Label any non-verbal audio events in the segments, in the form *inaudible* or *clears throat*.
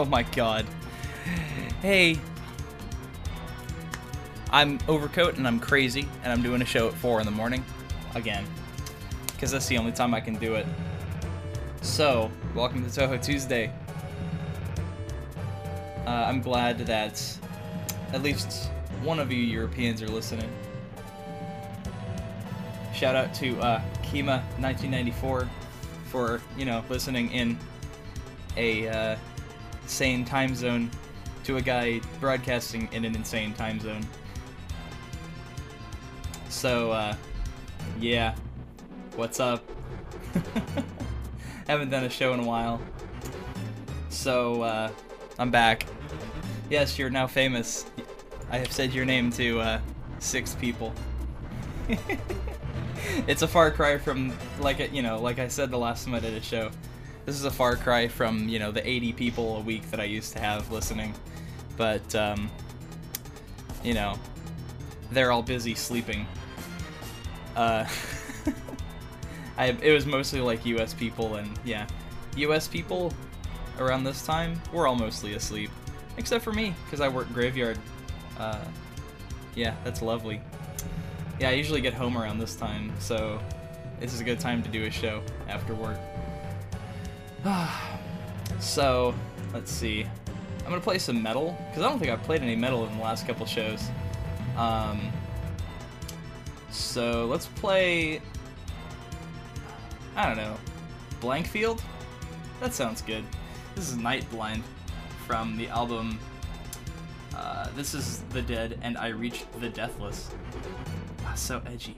oh my god. Hey. I'm overcoat and I'm crazy, and I'm doing a show at 4 in the morning. Again. Because that's the only time I can do it. So, welcome to Touhou Tuesday. Uh, I'm glad that at least one of you Europeans are listening. Shout out to uh, Kima1994 for, you know, listening in a uh, sane time zone to a guy broadcasting in an insane time zone. So, uh, yeah. What's up? *laughs* Haven't done a show in a while. So, uh, I'm back. Yes, you're now famous. I have said your name to, uh, six people. *laughs* it's a far cry from, like, you know, like I said the last time I did a show. This is a far cry from, you know, the 80 people a week that I used to have listening. But, um, you know, they're all busy sleeping. Uh, *laughs* I, it was mostly like US people, and yeah, US people around this time were all mostly asleep. Except for me, because I work graveyard. Uh, yeah, that's lovely. Yeah, I usually get home around this time, so this is a good time to do a show after work. *sighs* so, let's see. I'm gonna play some metal, because I don't think I've played any metal in the last couple shows. Um, so, let's play... I don't know. Blank Field? That sounds good. This is Night Blind from the album uh, This is the Dead and I Reached the Deathless. Ah, so edgy.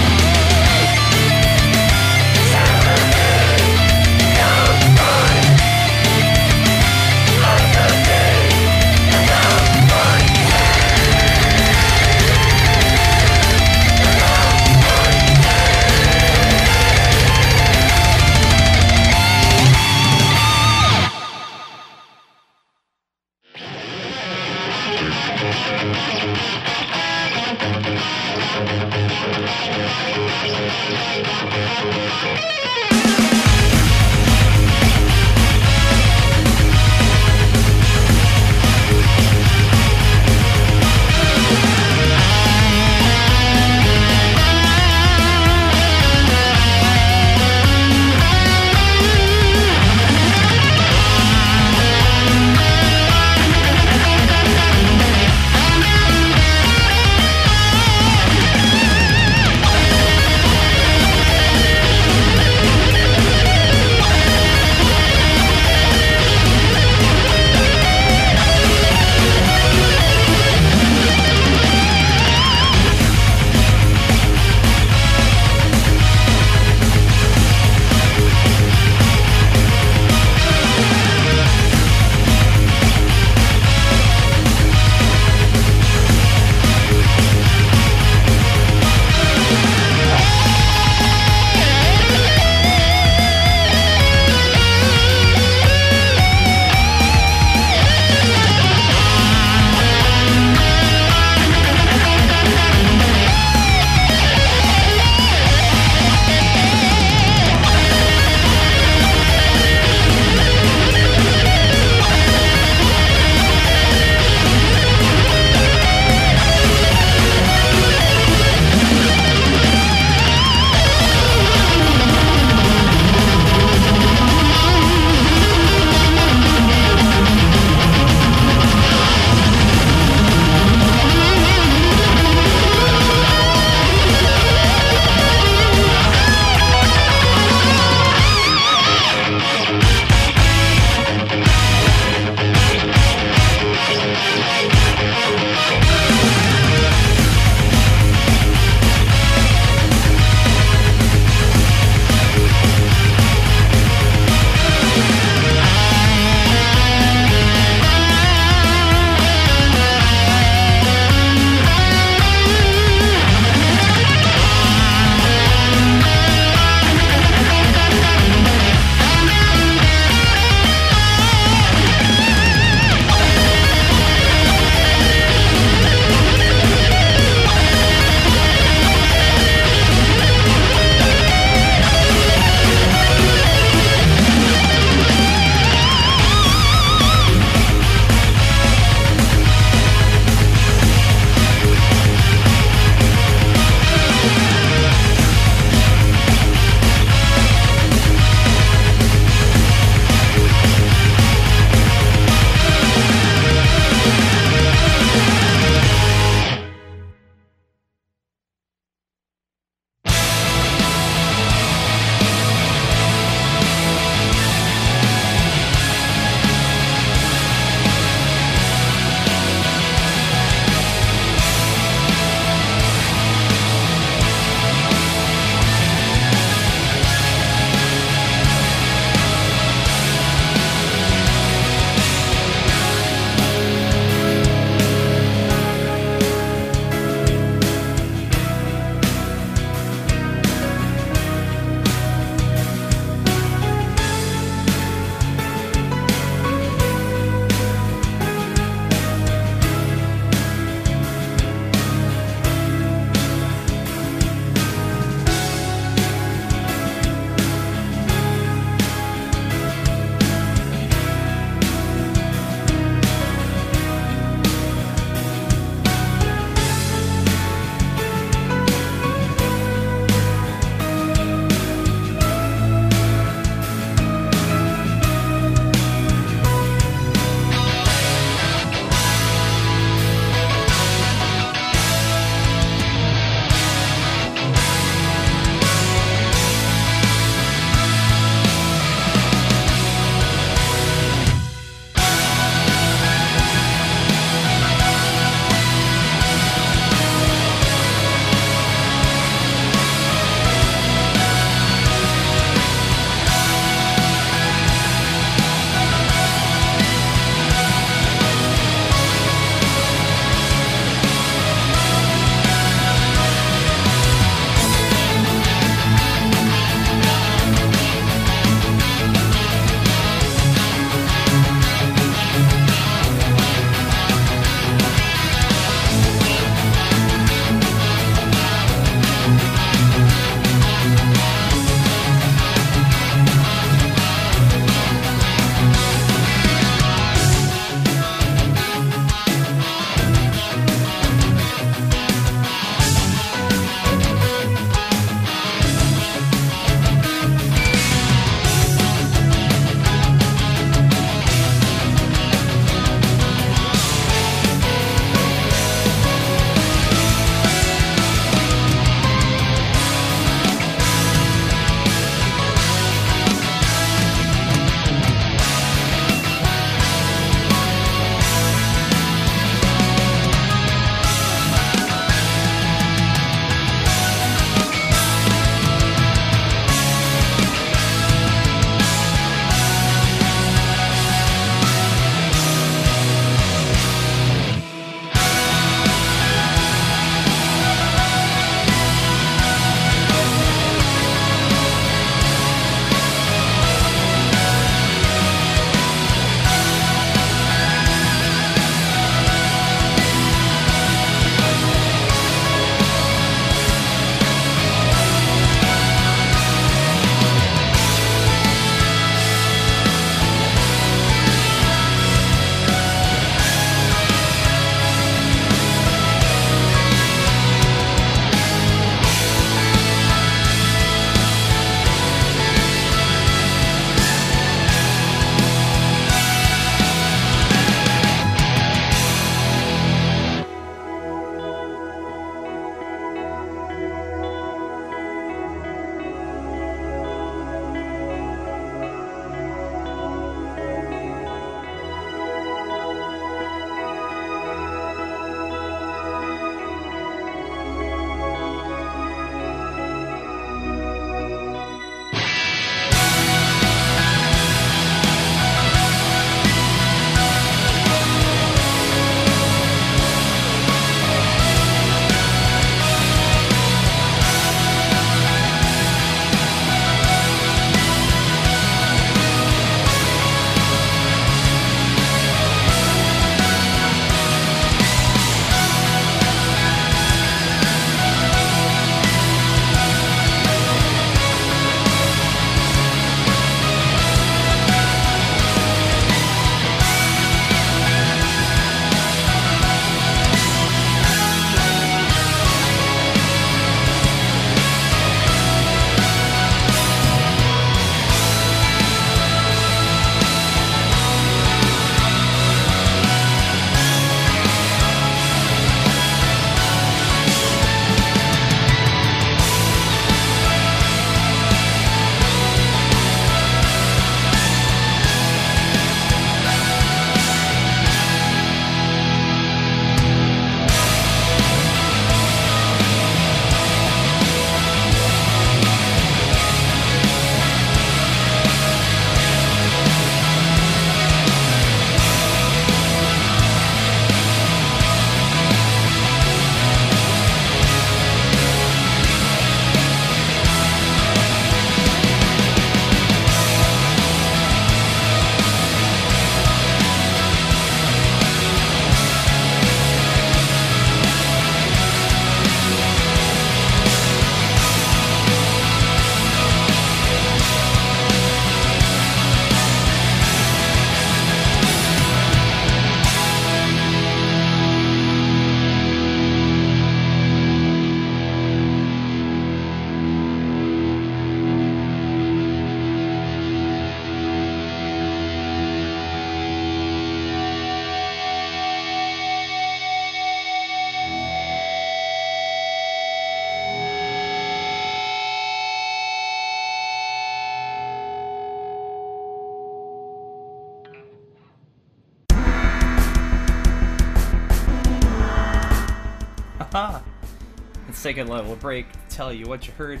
Take a little break tell you what you heard.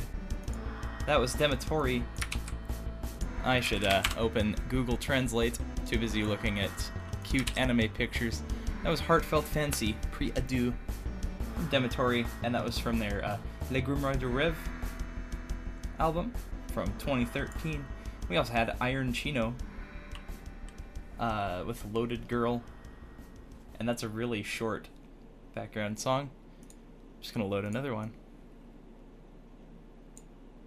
That was Dematori. I should uh, open Google Translate. Too busy looking at cute anime pictures. That was Heartfelt Fancy, Pre Adieu, from Dematori, and that was from their uh, Le Grimoire de Rêve album from 2013. We also had Iron Chino uh, with Loaded Girl, and that's a really short background song. Just gonna load another one.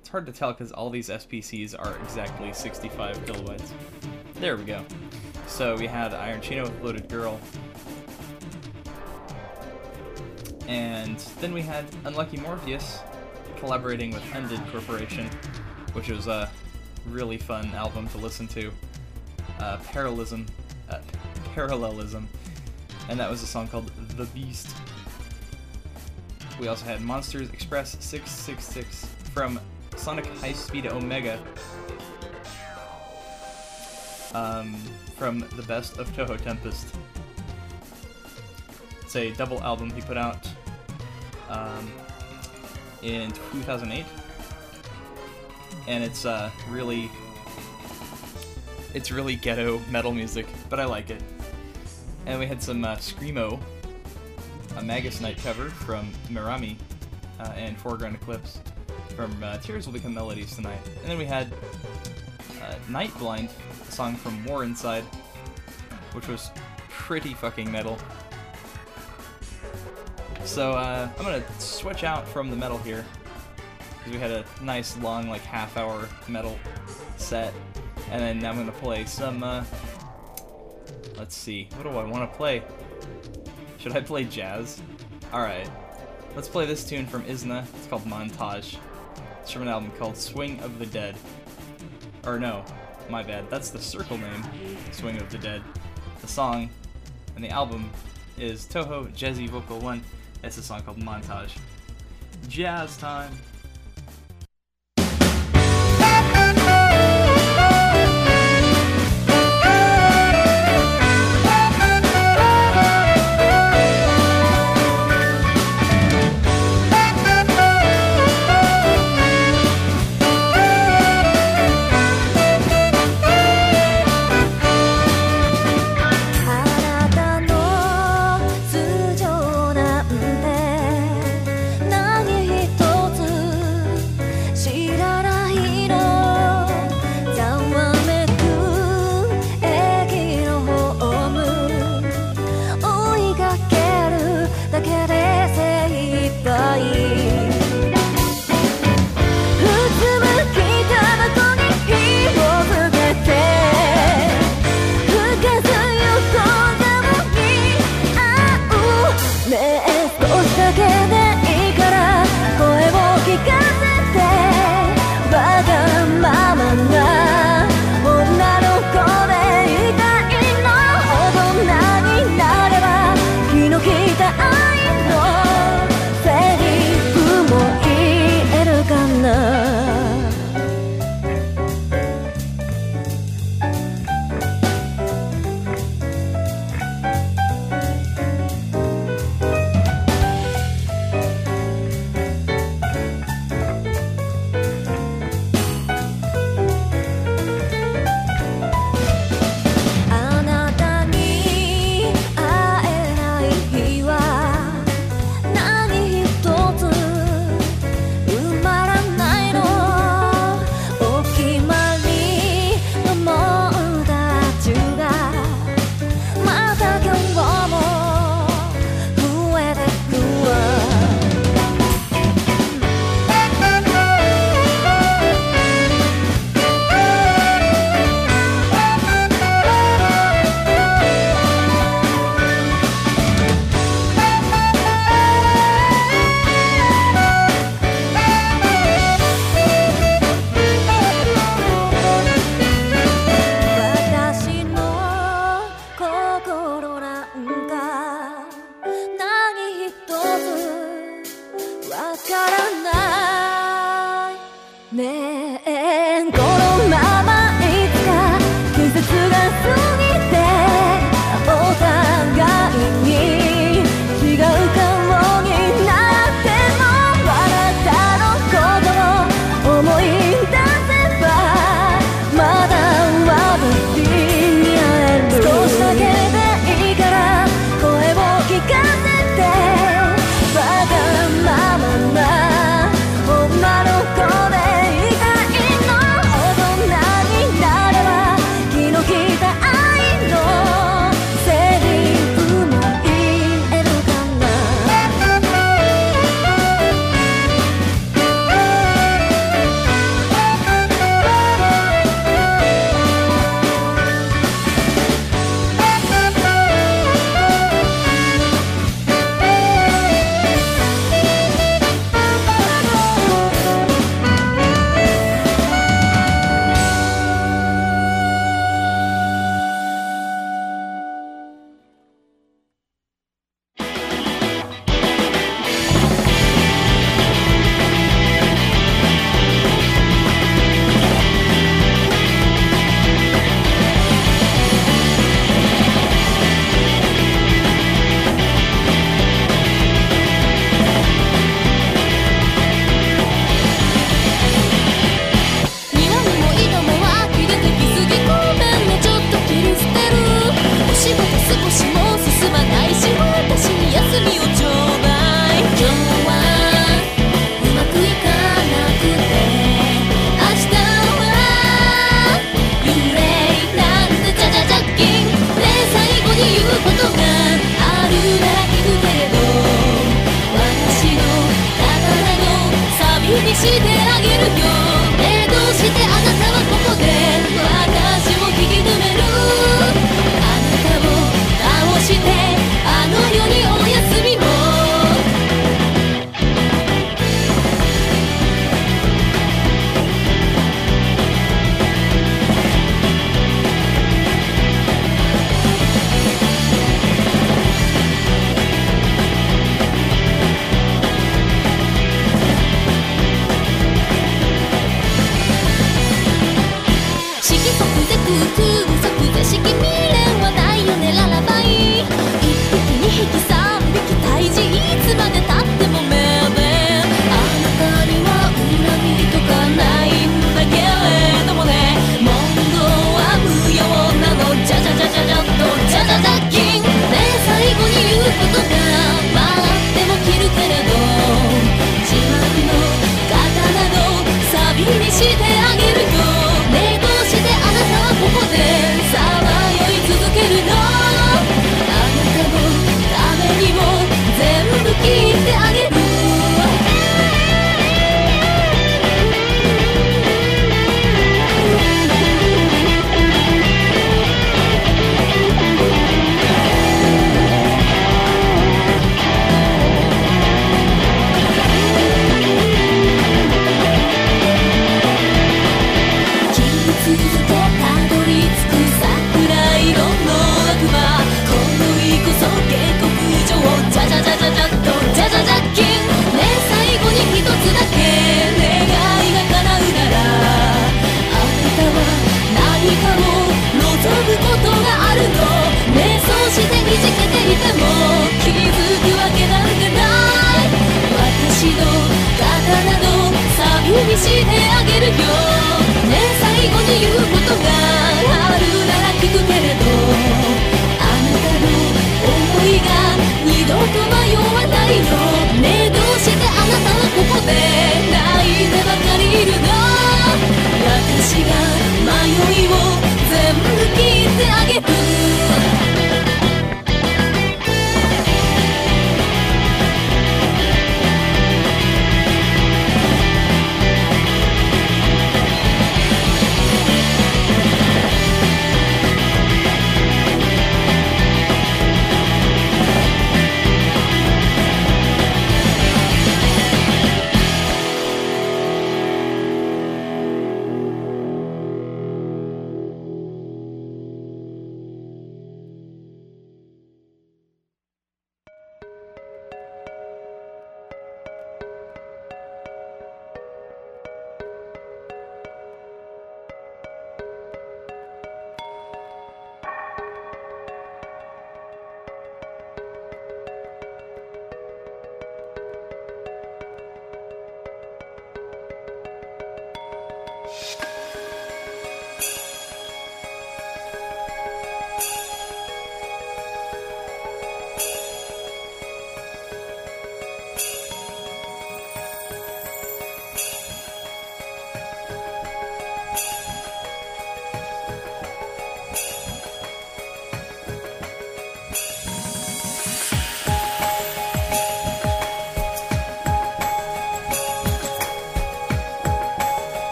It's hard to tell because all these SPCs are exactly 65 kilobytes. There we go. So we had Iron Chino with Loaded Girl. And then we had Unlucky Morpheus collaborating with Ended Corporation, which was a really fun album to listen to. Uh, Parallelism, uh, Parallelism, and that was a song called The Beast. We also had Monsters Express 666 from Sonic High Speed Omega. Um, from the best of Touhou Tempest. It's a double album he put out um, in 2008, and it's uh, really, it's really ghetto metal music, but I like it. And we had some uh, screamo, a Magus Night cover from Merami, uh, and Foreground Eclipse from uh, Tears Will Become Melodies tonight. And then we had uh, Night Blind, a song from War Inside, which was pretty fucking metal. So uh, I'm gonna switch out from the metal here because we had a nice long like half hour metal set, and then I'm gonna play some. Uh, let's see, what do I want to play? Should I play jazz? All right, let's play this tune from Isna. It's called Montage. It's from an album called Swing of the Dead. Or no, my bad. That's the circle name, Swing of the Dead. The song and the album is Touhou Jazzy Vocal 1. It's a song called Montage. Jazz time.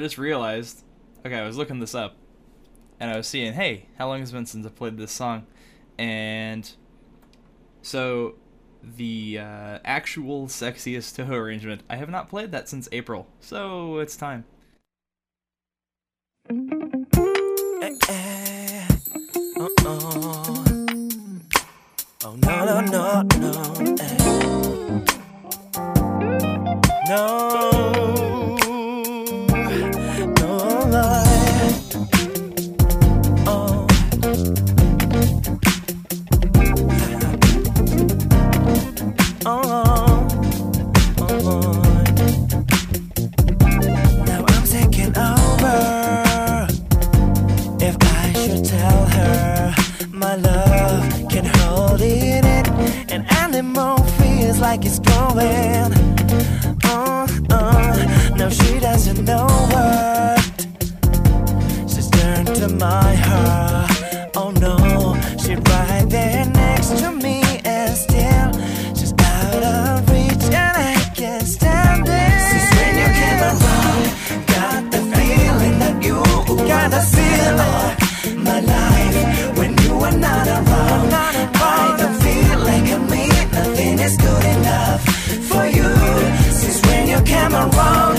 I just realized. Okay, I was looking this up, and I was seeing, hey, how long has been since I played this song? And so the uh, actual sexiest Touhou arrangement. I have not played that since April, so it's time. Eh, eh. Oh, oh, no, no, no, eh. no. No. like it's going on. on. No, she doesn't know what she's turned to my heart. for you since when you came around.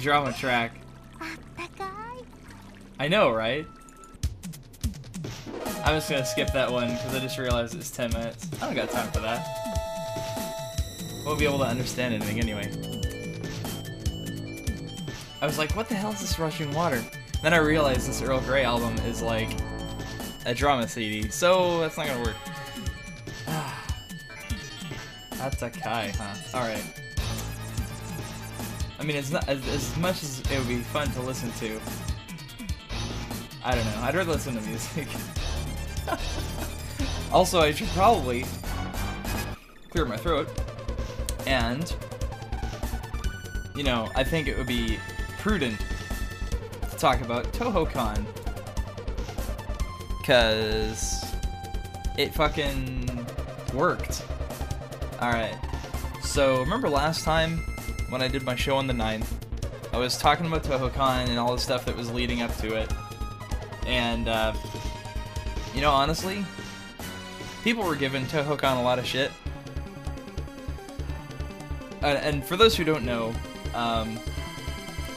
drama track. I know, right? I'm just gonna skip that one because I just realized it's 10 minutes. I don't got time for that. Won't be able to understand anything anyway. I was like, what the hell is this rushing water? Then I realized this Earl Grey album is like a drama CD, so that's not gonna work. *sighs* That's a Kai, huh? Alright. I mean, it's not as, as much as it would be fun to listen to. I don't know. I'd rather listen to music. *laughs* also, I should probably clear my throat. And, you know, I think it would be prudent to talk about Touhoucon. Because it fucking worked. Alright. So, remember last time when I did my show on the 9th? I was talking about Touhoucon and all the stuff that was leading up to it. And, uh, you know, honestly, people were giving Touhoucon a lot of shit. And, and for those who don't know, um,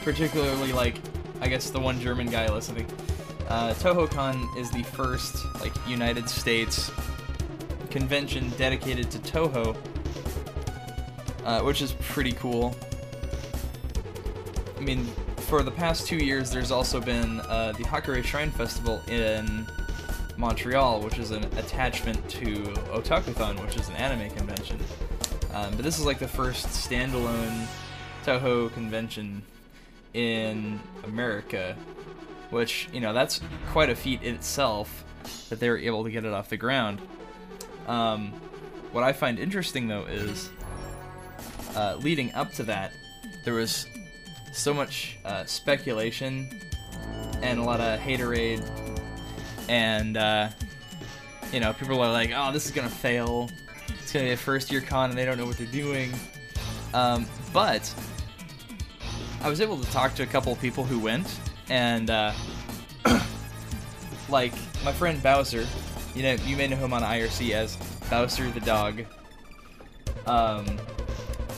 particularly like, I guess the one German guy listening, uh, Touhoucon is the first like United States convention dedicated to Touhou, uh, which is pretty cool. I mean, for the past two years, there's also been uh, the Hakurei Shrine Festival in Montreal, which is an attachment to Otakuthon, which is an anime convention. Um, but this is like the first standalone Touhou convention in America, which, you know, that's quite a feat in itself that they were able to get it off the ground. Um, what I find interesting, though, is uh, leading up to that, there was so much uh, speculation and a lot of haterade, and uh, you know, people are like, "Oh, this is gonna fail. It's gonna be a first-year con, and they don't know what they're doing." Um, but I was able to talk to a couple of people who went, and uh, *clears throat* like my friend Bowser, you know, you may know him on IRC as Bowser the dog. Um,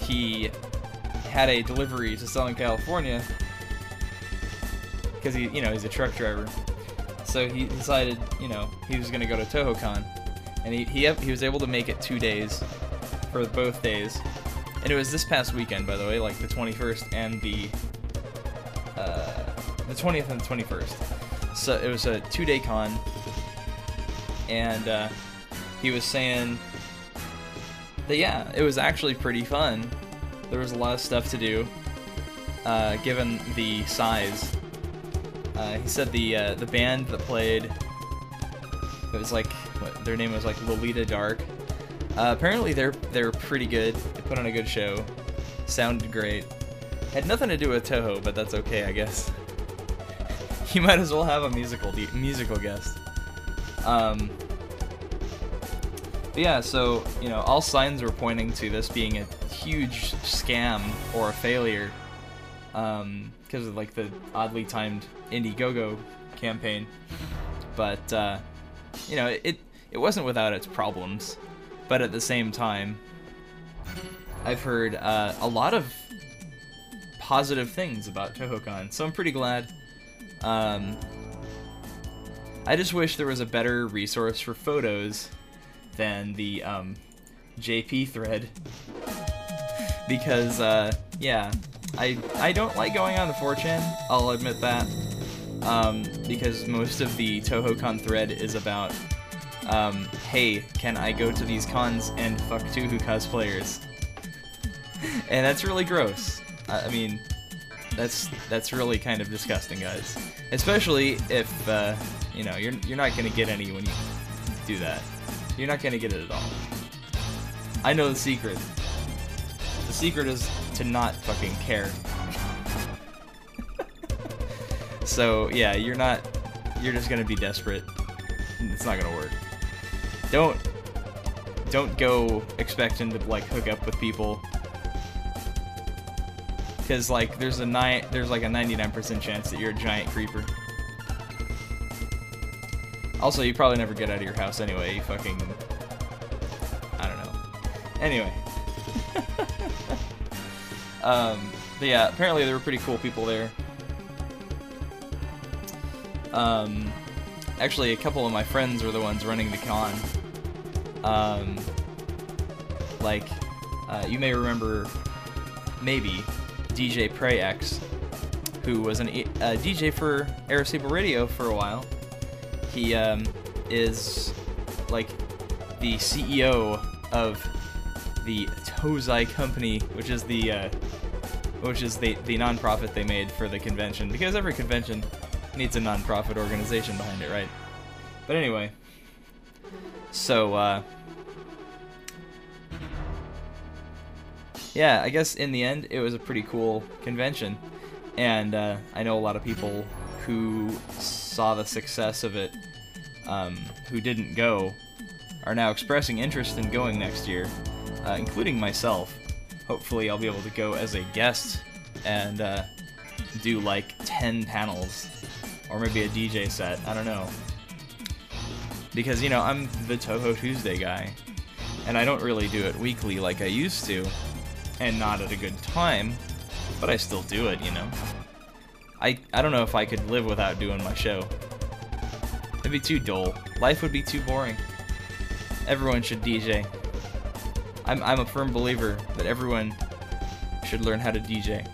he had a delivery to Southern California because he, you know, he's a truck driver. So he decided, you know, he was gonna go to Touhoucon, and he he, he was able to make it two days for both days, and it was this past weekend, by the way, like the 21st and the uh, the 20th and the 21st. So it was a two-day con, and uh, he was saying that yeah, it was actually pretty fun. There was a lot of stuff to do, uh, given the size. Uh, he said the uh, the band that played, it was like what, their name was like Lolita Dark. Uh, apparently they're they're pretty good. They put on a good show. Sounded great. Had nothing to do with Touhou, but that's okay, I guess. *laughs* you might as well have a musical musical guest. Um, but yeah, so you know, all signs were pointing to this being a huge scam or a failure, because of like the oddly timed Indiegogo campaign. But uh, you know, it it wasn't without its problems, but at the same time, I've heard uh, a lot of positive things about Touhoucon, so I'm pretty glad. Um, I just wish there was a better resource for photos than the um, JP thread. because, uh, yeah, I, I don't like going on the 4chan, I'll admit that. Um, because most of the Touhoucon thread is about, um, hey, can I go to these cons and fuck Touhou cosplayers? *laughs* and that's really gross. I, I mean, that's that's really kind of disgusting, guys. Especially if uh, you know you're you're not gonna get any when you do that. You're not gonna get it at all. I know the secret. The secret is to not fucking care. *laughs* so yeah, you're not. You're just gonna be desperate. It's not gonna work. Don't don't go expecting to like hook up with people because like there's a nine there's like a 99% chance that you're a giant creeper Also, you probably never get out of your house anyway. You fucking. I don't know. Anyway. *laughs* um, but yeah, apparently there were pretty cool people there. Um, actually, a couple of my friends were the ones running the con. Um, like, uh, you may remember, maybe, DJ Prey X, who was an, a DJ for Aerosable Radio for a while. He um, is like the CEO of the Tozai Company, which is the uh, which is the the nonprofit they made for the convention. Because every convention needs a nonprofit organization behind it, right? But anyway, so uh, yeah, I guess in the end it was a pretty cool convention, and uh, I know a lot of people who saw the success of it, um, who didn't go, are now expressing interest in going next year, uh, including myself. Hopefully, I'll be able to go as a guest and uh, do like 10 panels or maybe a DJ set. I don't know. Because, you know, I'm the Touhou Tuesday guy, and I don't really do it weekly like I used to, and not at a good time, but I still do it, you know. I, I don't know if I could live without doing my show. It'd be too dull. Life would be too boring. Everyone should DJ. I'm, I'm a firm believer that everyone should learn how to DJ.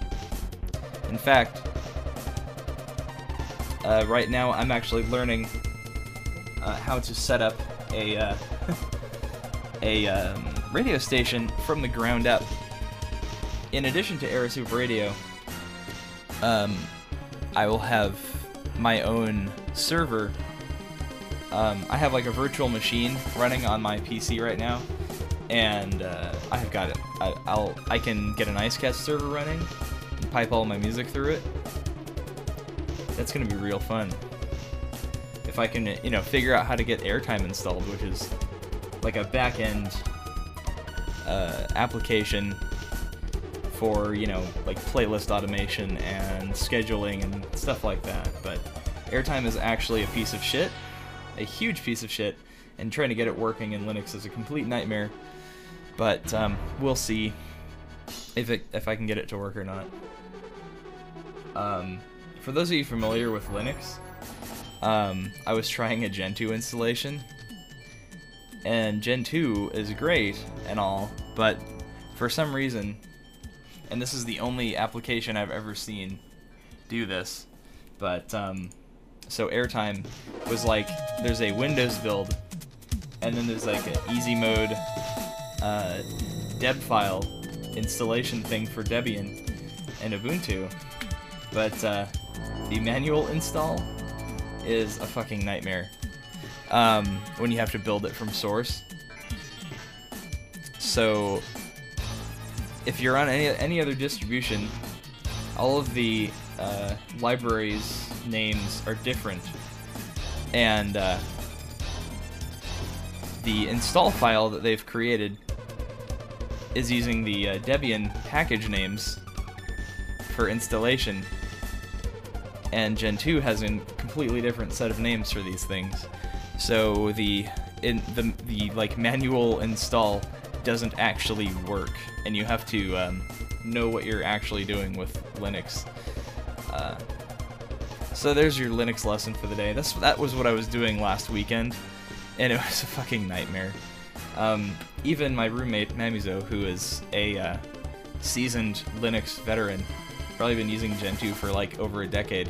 In fact, uh, right now I'm actually learning uh, how to set up a uh, *laughs* a um, radio station from the ground up. In addition to Aerosuper Radio, um, I will have my own server. Um, I have like a virtual machine running on my PC right now, and uh, I've got it. I, I'll I can get an IceCast server running, and pipe all my music through it. That's gonna be real fun. If I can, you know, figure out how to get airtime installed, which is like a back end uh, application for you know like playlist automation and scheduling and stuff like that. But airtime is actually a piece of shit, a huge piece of shit, and trying to get it working in Linux is a complete nightmare. But um, we'll see if it if I can get it to work or not. Um, for those of you familiar with Linux, um, I was trying a Gentoo installation, and Gentoo is great and all, but for some reason, and this is the only application I've ever seen do this, but um, so Airtime was like there's a Windows build, and then there's like an easy mode uh, deb file installation thing for Debian and Ubuntu, but uh, the manual install is a fucking nightmare um, when you have to build it from source. So, if you're on any any other distribution, all of the uh, libraries names are different, and uh, the install file that they've created is using the uh, Debian package names for installation, and Gentoo has a completely different set of names for these things. So the in the the like manual install doesn't actually work, and you have to um, know what you're actually doing with Linux. Uh, so there's your Linux lesson for the day. That's that was what I was doing last weekend, and it *laughs* was a fucking nightmare. Um, even my roommate Mamizo, who is a uh, seasoned Linux veteran, probably been using Gentoo for like over a decade,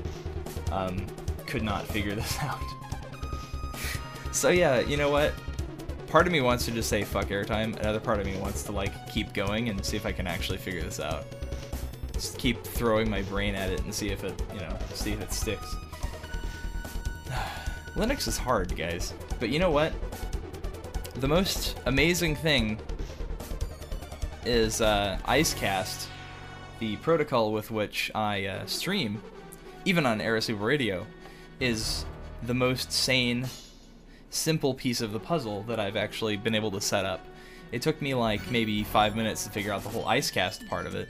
um, could not figure *laughs* this out. so yeah, you know what? Part of me wants to just say fuck airtime. Another part of me wants to like keep going and see if I can actually figure this out. Just keep throwing my brain at it and see if it, you know, see if it sticks. *sighs* Linux is hard, guys. But you know what? The most amazing thing is uh, IceCast, the protocol with which I uh, stream, even on Aerosuper Radio, is the most sane, simple piece of the puzzle that I've actually been able to set up. It took me like maybe five minutes to figure out the whole IceCast part of it.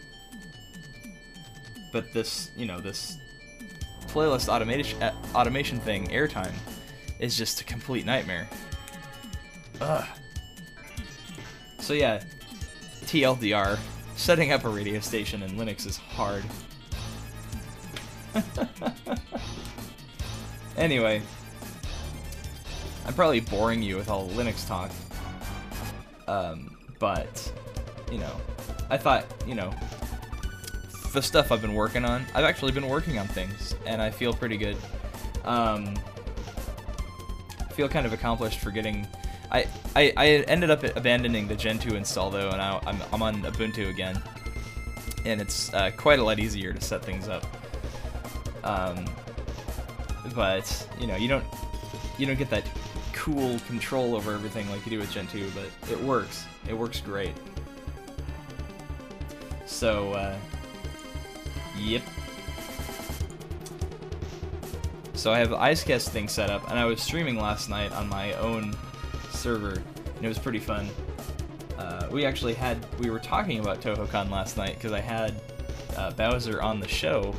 But this, you know, this playlist automation uh, automation thing, Airtime, is just a complete nightmare. Ugh. So yeah, TLDR, setting up a radio station in Linux is hard. *laughs* anyway, I'm probably boring you with all Linux talk. Um, but, you know, I thought, you know, the stuff I've been working on, I've actually been working on things, and I feel pretty good. Um, feel kind of accomplished for getting. I, I, I ended up abandoning the Gentoo install though, and I, I'm, I'm on Ubuntu again, and it's uh, quite a lot easier to set things up. Um, but you know, you don't you don't get that cool control over everything like you do with Gentoo, but it works. It works great. So, uh, yep. So I have the Icecast thing set up, and I was streaming last night on my own server, and it was pretty fun. Uh, we actually had we were talking about Touhoucon last night because I had uh, Bowser on the show,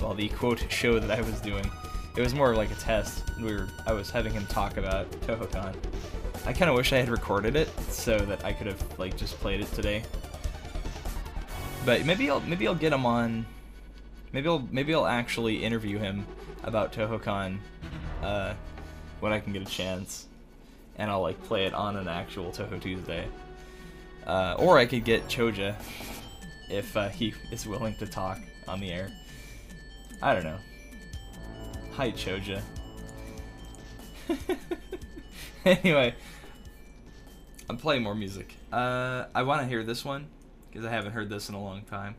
well, the quote show that I was doing. It was more like a test. We were I was having him talk about Touhoucon. I kind of wish I had recorded it so that I could have like just played it today. But maybe I'll maybe I'll get him on. Maybe I'll maybe I'll actually interview him about Touhoucon uh, when I can get a chance, and I'll like play it on an actual Touhou Tuesday. Uh, or I could get Choja if uh, he is willing to talk on the air. I don't know. Hi, Choja. *laughs* anyway, I'm playing more music. Uh, I want to hear this one because I haven't heard this in a long time.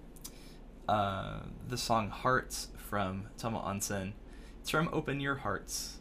Uh, the song Hearts from Tama Onsen. It's from Open Your Hearts.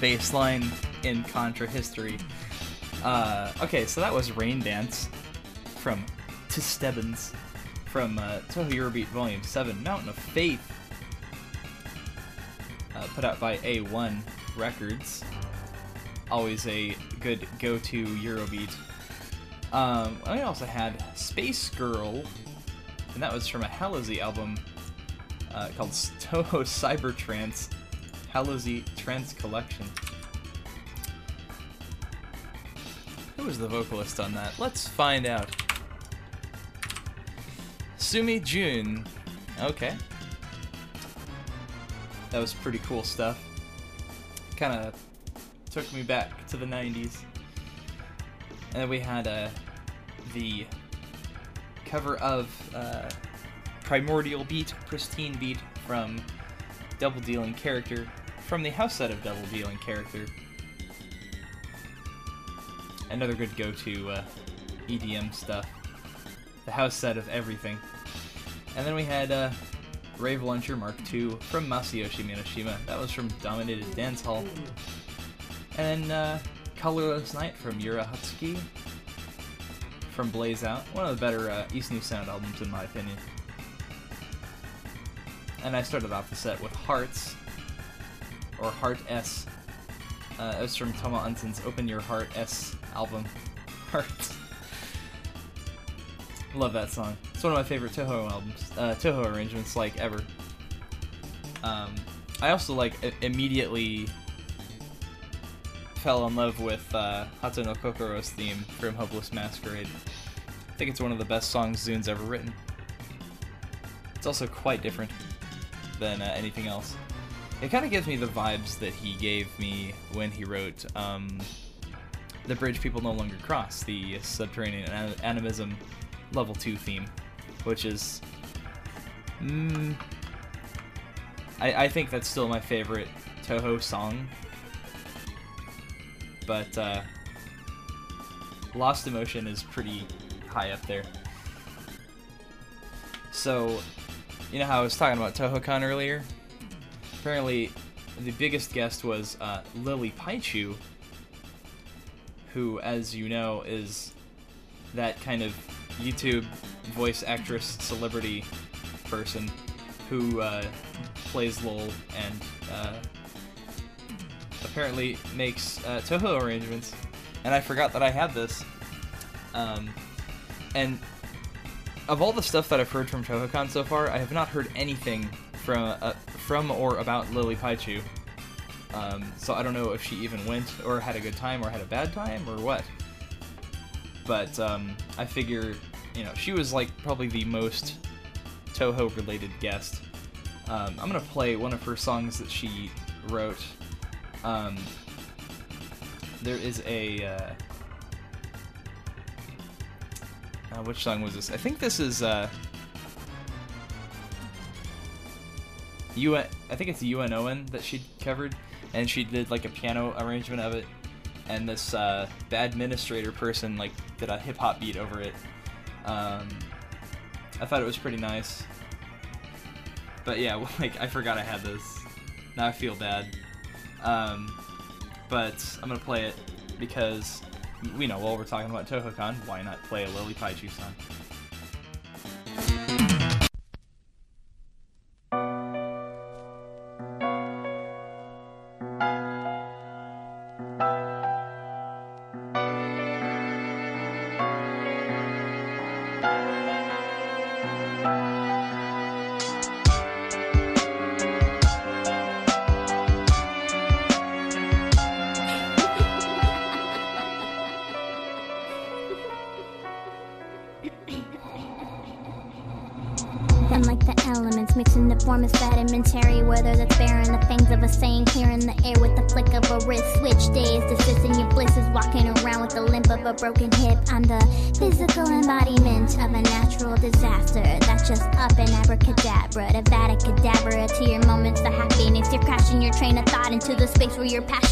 Here with the best bass line in Contra history. Uh, okay, so that was Rain Dance from To Stebbins from uh, Touhou Eurobeat Volume 7, Mountain of Faith, uh, put out by A1 Records. Always a good go to Eurobeat. Um, I also had Space Girl, and that was from a Halozy album uh, called Touhou Cybertrance Halozy Trance Collection. Who was the vocalist on that? Let's find out. Sumi Jun. Okay. That was pretty cool stuff. Kind of took me back to the 90s. And then we had uh, the cover of uh, Primordial Beat, Pristine Beat from Double Dealing Character, from the house set of Double Dealing Character. Another good go to uh, EDM stuff. The house set of everything. And then we had uh, Rave Launcher Mark II from Masayoshi Minoshima. That was from Dominated Dance Hall. And then uh, Colorless Night from Yura Hatsuki from Blaze Out. One of the better uh, East New Sound albums, in my opinion. And I started off the set with Hearts, or Heart S. Uh, it was from Toma Unsen's Open Your Heart S album. *laughs* Heart. Love that song. It's one of my favorite Touhou albums, uh, Touhou arrangements, like ever. Um, I also like immediately fell in love with uh, no Kokoro's theme from Hopeless Masquerade. I think it's one of the best songs ZUN's ever written. It's also quite different than uh, anything else. It kind of gives me the vibes that he gave me when he wrote um, The Bridge People No Longer Cross, the Subterranean An- Animism Level 2 theme, which is. Mm, I, I think that's still my favorite Touhou song. But uh, Lost Emotion is pretty high up there. So, you know how I was talking about Touhoucon earlier? Apparently, the biggest guest was uh, LilyPichu, who, as you know, is that kind of YouTube voice actress celebrity person who uh, plays Lol and uh, apparently makes uh, Touhou arrangements. And I forgot that I had this. Um, and of all the stuff that I've heard from Touhoucon so far, I have not heard anything from uh, from or about LilyPichu. Um, so I don't know if she even went or had a good time or had a bad time or what. But um, I figure, you know, she was like probably the most Touhou related guest. Um, I'm gonna play one of her songs that she wrote. Um, there is a. Uh, uh, which song was this? I think this is. UN, I think it's U.N. Owen that she covered, and she did like a piano arrangement of it, and this uh, bad administrator person like did a hip hop beat over it. Um, I thought it was pretty nice. But yeah, *laughs* like I forgot I had this. Now I feel bad. Um, but I'm gonna play it because we know while we're talking about Touhoucon, why not play a LilyPichu song? Your passion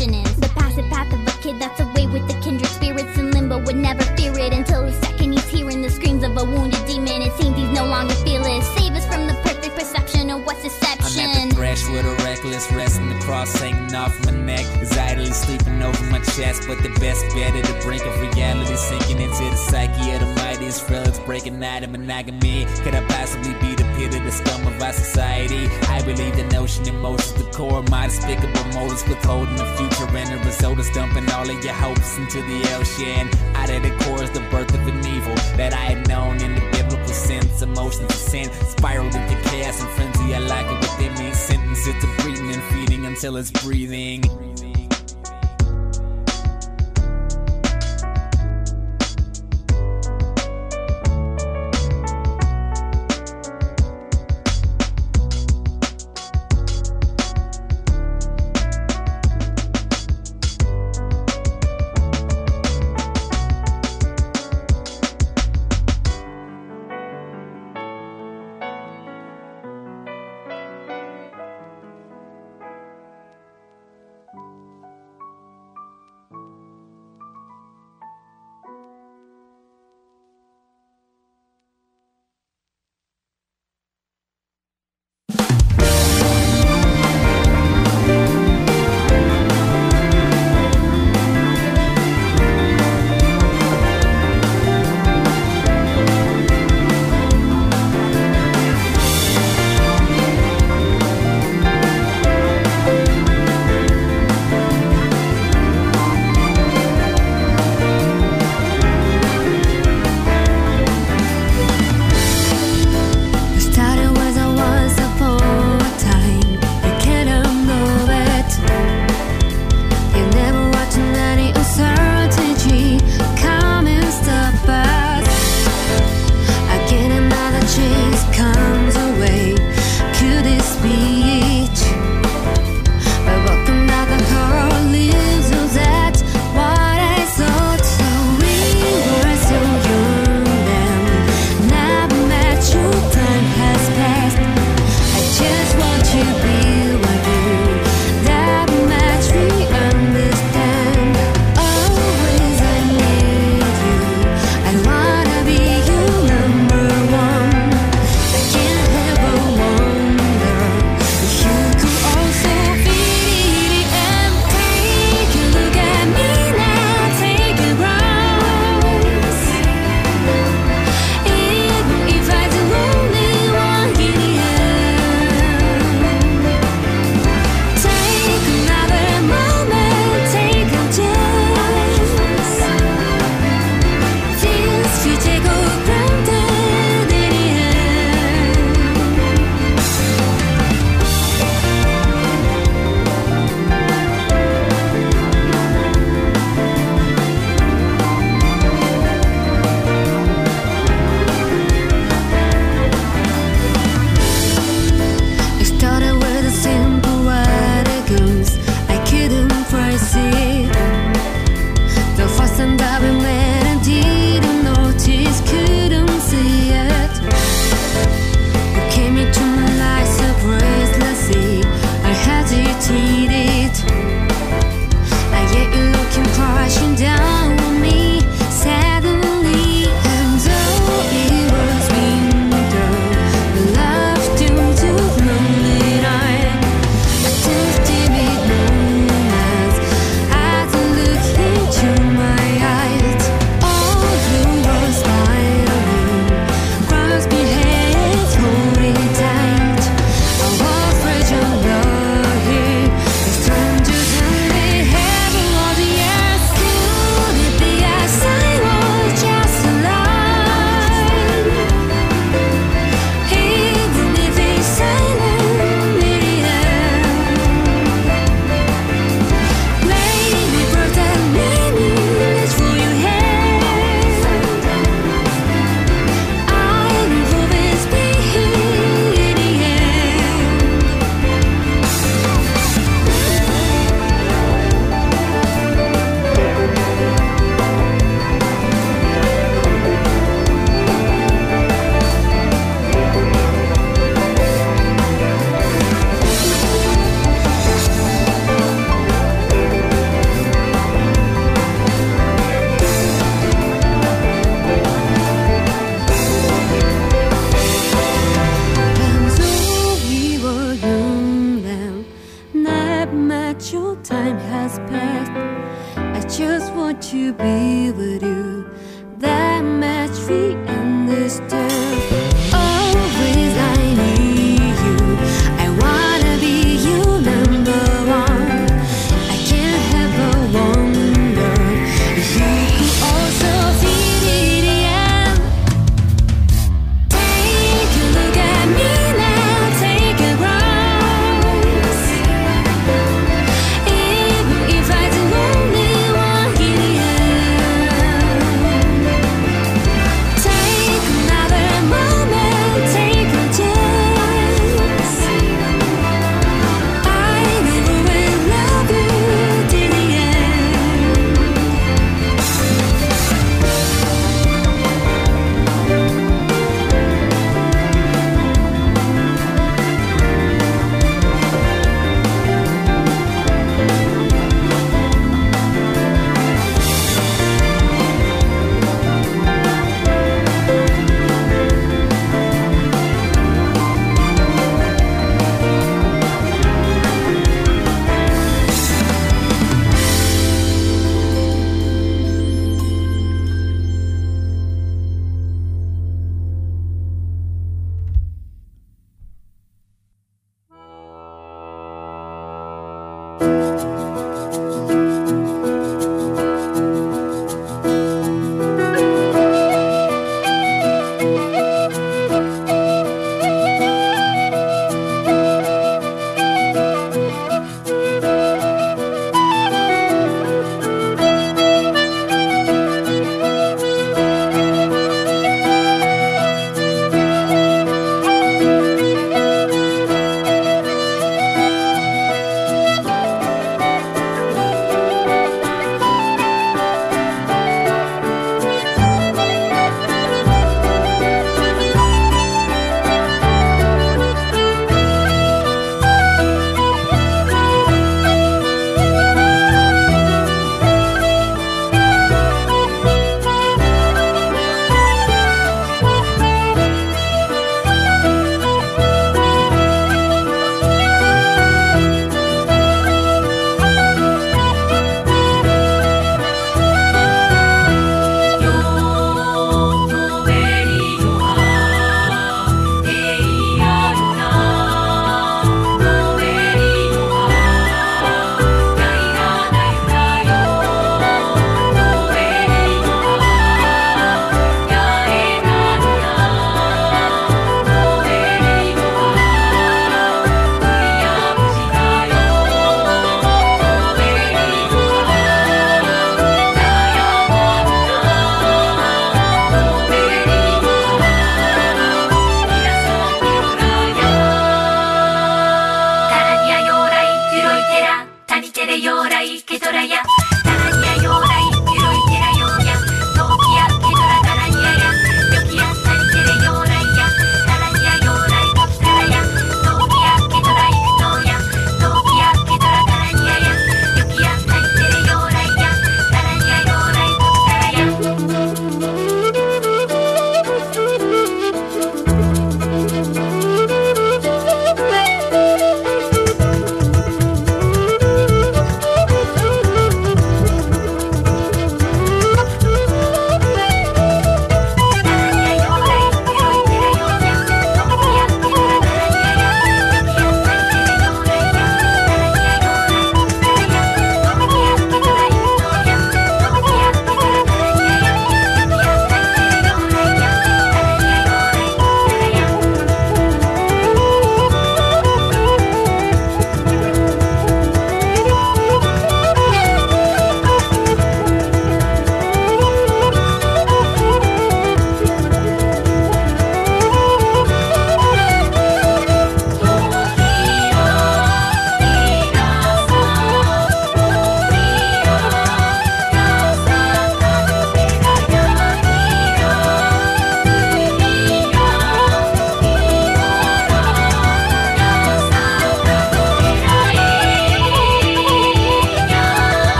into the ocean. Out of the core is the birth of an evil that I had known in the biblical sense. Emotions of sin spiraled into chaos and frenzy. I like it within me. Sentence it to breathing and feeding until it's breathing. Música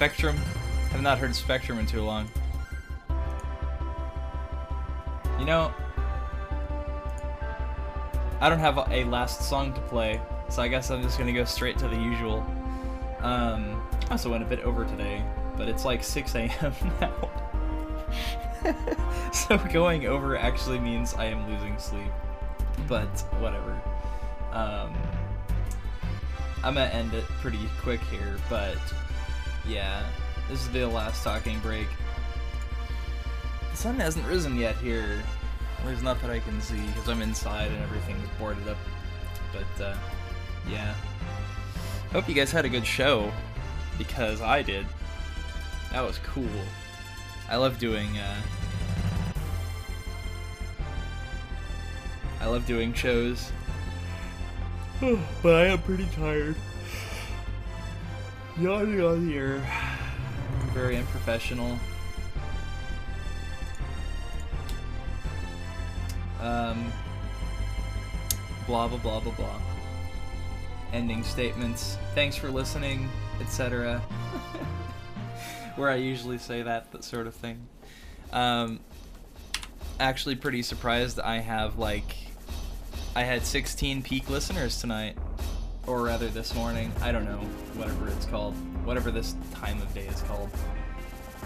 Spectrum. Have not heard Spectrum in too long. You know, I don't have a last song to play, so I guess I'm just gonna go straight to the usual. Um, I also went a bit over today, but it's like 6 a.m. *laughs* now. *laughs* so going over actually means I am losing sleep. But whatever. Um, I'm gonna end it pretty quick here, but yeah, this is the last talking break. The sun hasn't risen yet here. There's not that I can see because I'm inside and everything's boarded up. But uh, yeah, hope you guys had a good show because I did. That was cool. I love doing. Uh, I love doing shows, *sighs* but I am pretty tired. Yawning on here. Very unprofessional. Um, blah blah blah blah blah. Ending statements. Thanks for listening, etc. *laughs* Where I usually say that, that sort of thing. Um, actually, pretty surprised. I have like, I had 16 peak listeners tonight, or rather this morning. I don't know, whatever it's called, whatever this time of day is called,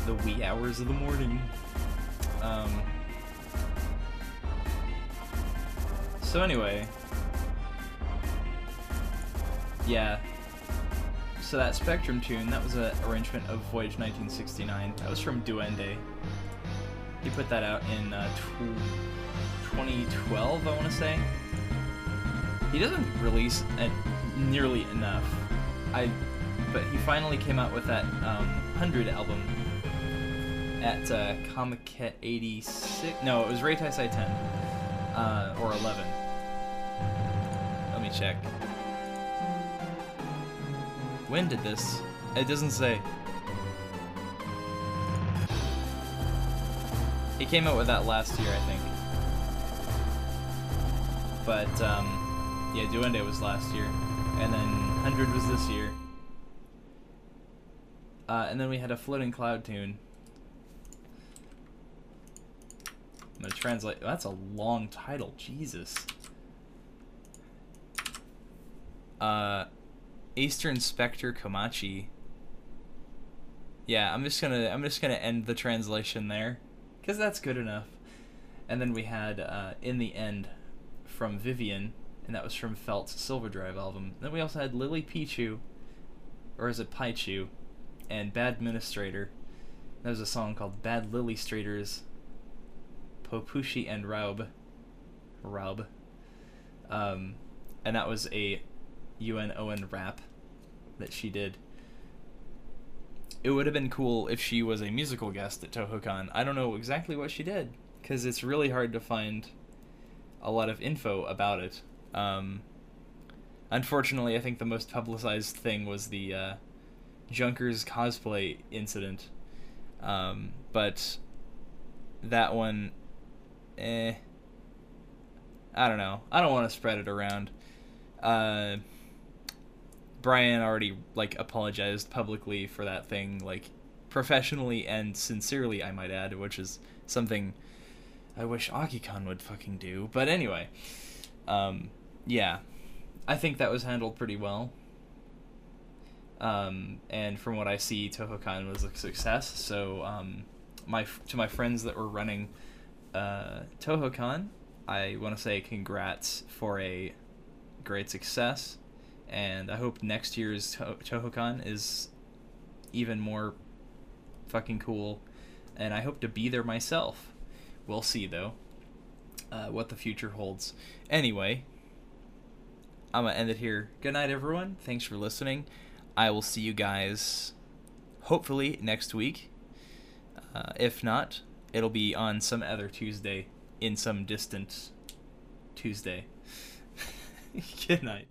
the wee hours of the morning. Um, So anyway, yeah. So that Spectrum tune, that was an arrangement of Voyage 1969. That was from Duende. He put that out in uh, tw- 2012, I want to say. He doesn't release nearly enough. I, but he finally came out with that um, 100 album at uh, Comic 86. No, it was Reitaisai 10 uh, or 11 Let me check. When did this? It doesn't say. He came out with that last year, I think. But, um, yeah, Duende was last year. And then 100 was this year. Uh, and then we had a Floating Cloud tune. I'm gonna translate. That's a long title, Jesus. Uh, Eastern Spectre Komachi. Yeah, I'm just gonna I'm just gonna end the translation there, cause that's good enough. And then we had uh, in the end from Vivian, and that was from Felt's Silver Drive album. Then we also had LilyPichu, or is it Pichu, and Bad Administrator. That was a song called Bad Lily Straters, Popushi and Raub. Raub. Um, and that was a U.N. Owen rap that she did. It would have been cool if she was a musical guest at Touhoucon. I don't know exactly what she did because it's really hard to find a lot of info about it. Um, unfortunately, I think the most publicized thing was the uh, Junkers cosplay incident. Um, but that one, eh. I don't know. I don't want to spread it around. Uh, Brian already like apologized publicly for that thing, like professionally and sincerely, I might add, which is something I wish Akicon would fucking do. But anyway, um, yeah, I think that was handled pretty well. Um, and from what I see, Touhoucon was a success. So, um, my to my friends that were running uh, Touhoucon, I want to say congrats for a great success and I hope next year's to- Touhoucon is even more fucking cool, and I hope to be there myself. We'll see though, uh, what the future holds. Anyway, I'm gonna end it here. Good night, everyone. Thanks for listening. I will see you guys hopefully next week. Uh, if not, it'll be on some other Tuesday in some distant Tuesday. *laughs* Good night.